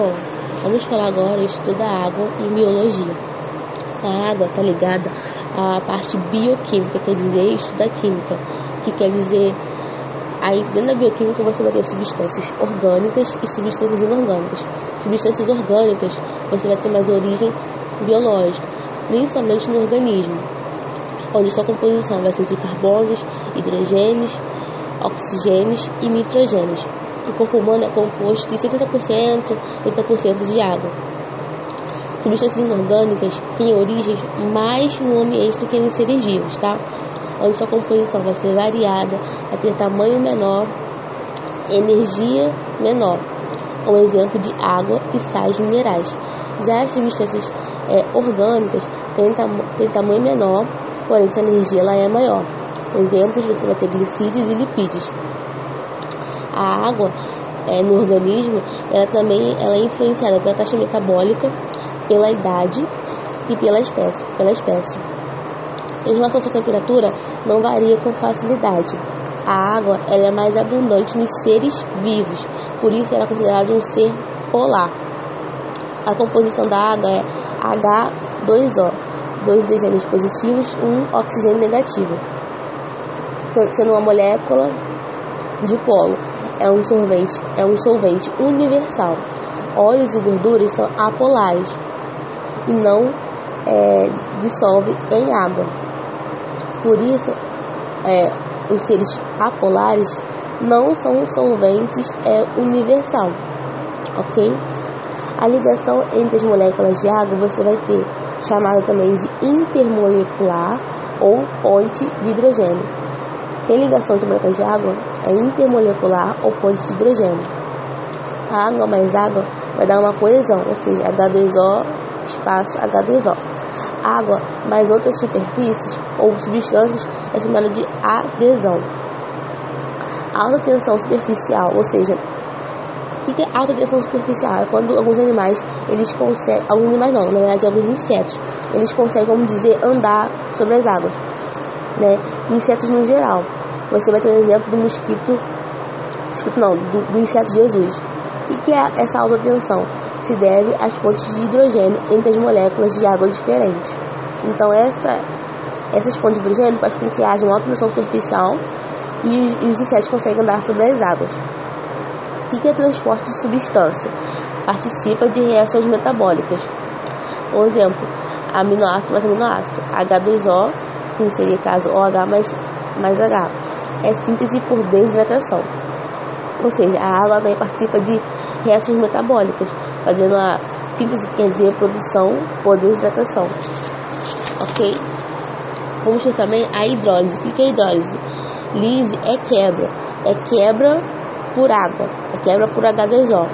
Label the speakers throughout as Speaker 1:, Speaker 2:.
Speaker 1: Bom, vamos falar agora estudo da água em biologia. A água está ligada à parte bioquímica, quer dizer, estudo da química, que quer dizer Aí, dentro da bioquímica, você vai ter substâncias orgânicas e substâncias inorgânicas. Substâncias orgânicas, você vai ter mais origem biológica, principalmente no organismo, onde sua composição vai ser de carbonos, hidrogênios, oxigênios e nitrogênios. O corpo humano é composto de 70%, 80% de água. Substâncias inorgânicas têm origens mais no ambiente do que em seres vivos, tá? onde sua composição vai ser variada, vai ter tamanho menor, energia menor. Um exemplo de água e sais minerais. Já as substâncias é, orgânicas têm, tam têm tamanho menor, porém sua energia ela é maior. Exemplos, você vai ter glicídios e lipídios. A água é, no organismo, ela também ela é influenciada pela taxa metabólica, pela idade e pela espécie. Pela espécie. Em relação à sua temperatura, não varia com facilidade. A água ela é mais abundante nos seres vivos, por isso ela é considerada um ser polar. A composição da água é H2O, dois hidrogênios positivos, um oxigênio negativo, sendo uma molécula de polo. É um solvente, é um solvente universal. Óleos e gorduras são apolares e não é, dissolve em água. Por isso, é, os seres apolares não são solventes é universal, ok? A ligação entre as moléculas de água você vai ter chamada também de intermolecular ou ponte de hidrogênio. Tem ligação moléculas de água é intermolecular ou ponte de hidrogênio. A água mais água vai dar uma coesão, ou seja, H2O espaço H2O água mais outras superfícies ou substâncias é chamada de adesão. Alta tensão superficial, ou seja, o que é alta tensão superficial? É quando alguns animais, eles conseguem, alguns animais não, na verdade alguns insetos, eles conseguem, vamos dizer, andar sobre as águas, né? Insetos no geral. Você vai ter um exemplo do mosquito, mosquito não, do, do inseto Jesus. O que é essa alta tensão? se deve às pontes de hidrogênio entre as moléculas de água diferentes. Então, essa, essas pontes de hidrogênio faz com que haja uma alta tensão superficial e os, e os insetos conseguem andar sobre as águas. O que é transporte de substância? Participa de reações metabólicas. Um exemplo, aminoácido mais aminoácido. H2O, que seria caso OH mais, mais H, é síntese por desidratação. Ou seja, a água também participa de reações metabólicas, fazendo a síntese, quer dizer, produção por desidratação. Ok? Vamos ter também a hidrólise. O que é hidrólise? Lise é quebra. É quebra por água. É quebra por H2O.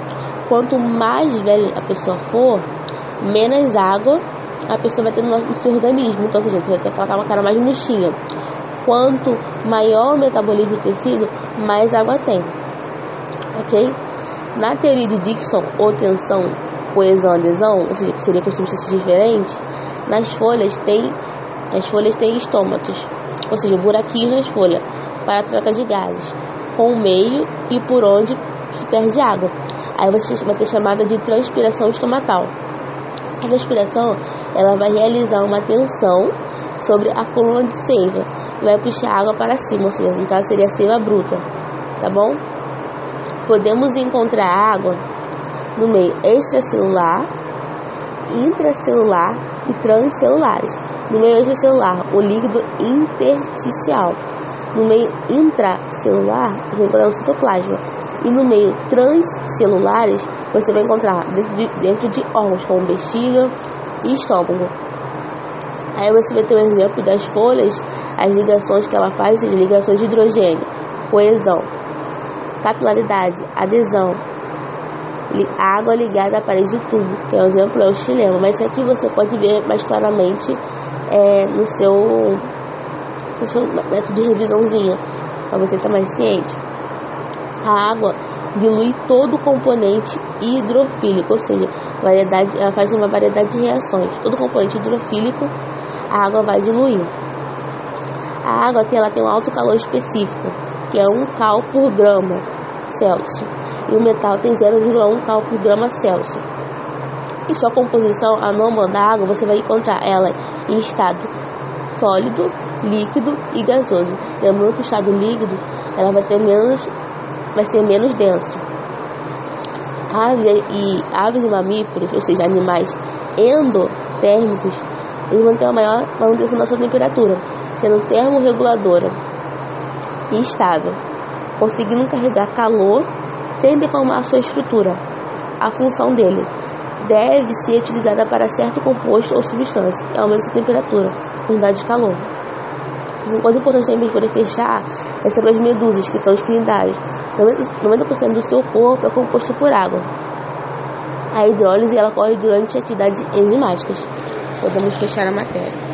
Speaker 1: Quanto mais velha a pessoa for, menos água a pessoa vai ter no seu organismo. Então, você vai ter aquela cara mais murchinha. Quanto maior o metabolismo do tecido, mais água tem. Ok? Na teoria de Dixon, ou tensão, coesão, adesão, ou seja, que seria com substâncias diferentes, nas folhas tem, as folhas têm estômatos, ou seja, buraquinhos nas folhas, para a troca de gases, com o meio e por onde se perde água. Aí você vai ter chamada de transpiração estomatal. A transpiração, ela vai realizar uma tensão sobre a coluna de seiva vai puxar água para cima, ou seja, no caso seria seiva bruta, tá bom? podemos encontrar água no meio extracelular, intracelular e transcelulares. No meio extracelular, o líquido intersticial. No meio intracelular, você vai encontrar o citoplasma. E no meio transcelulares, você vai encontrar dentro de, dentro de órgãos como bexiga e estômago. Aí você vai ter um exemplo das folhas, as ligações que ela faz, seja, ligações de hidrogênio, coesão capilaridade, adesão, água ligada à parede do tubo, que é o exemplo é o chileno, mas isso aqui você pode ver mais claramente é, no, seu, no seu método de revisãozinha, para você estar mais ciente. A água dilui todo o componente hidrofílico, ou seja, variedade, ela faz uma variedade de reações. Todo componente hidrofílico, a água vai diluir. A água tem, ela tem um alto calor específico, que é 1 cal por grama Celsius. e o metal tem 0,1 cal por grama Celsius. Em sua composição anômala da água, você vai encontrar ela em estado sólido, líquido e gasoso. Lembrando que o estado líquido ela vai ter menos, vai ser menos denso. Aves e aves e mamíferos, ou seja, animais endotérmicos, eles vão ter uma maior manutenção da sua temperatura, sendo termorreguladora e estável, conseguindo carregar calor sem deformar a sua estrutura. A função dele deve ser utilizada para certo composto ou substância e aumenta sua temperatura, unidade de calor. Uma coisa importante também poder fechar é sobre as medusas, que são os cnidários. 90% do seu corpo é composto por água. A hidrólise ela ocorre durante atividades enzimáticas. Podemos fechar a matéria.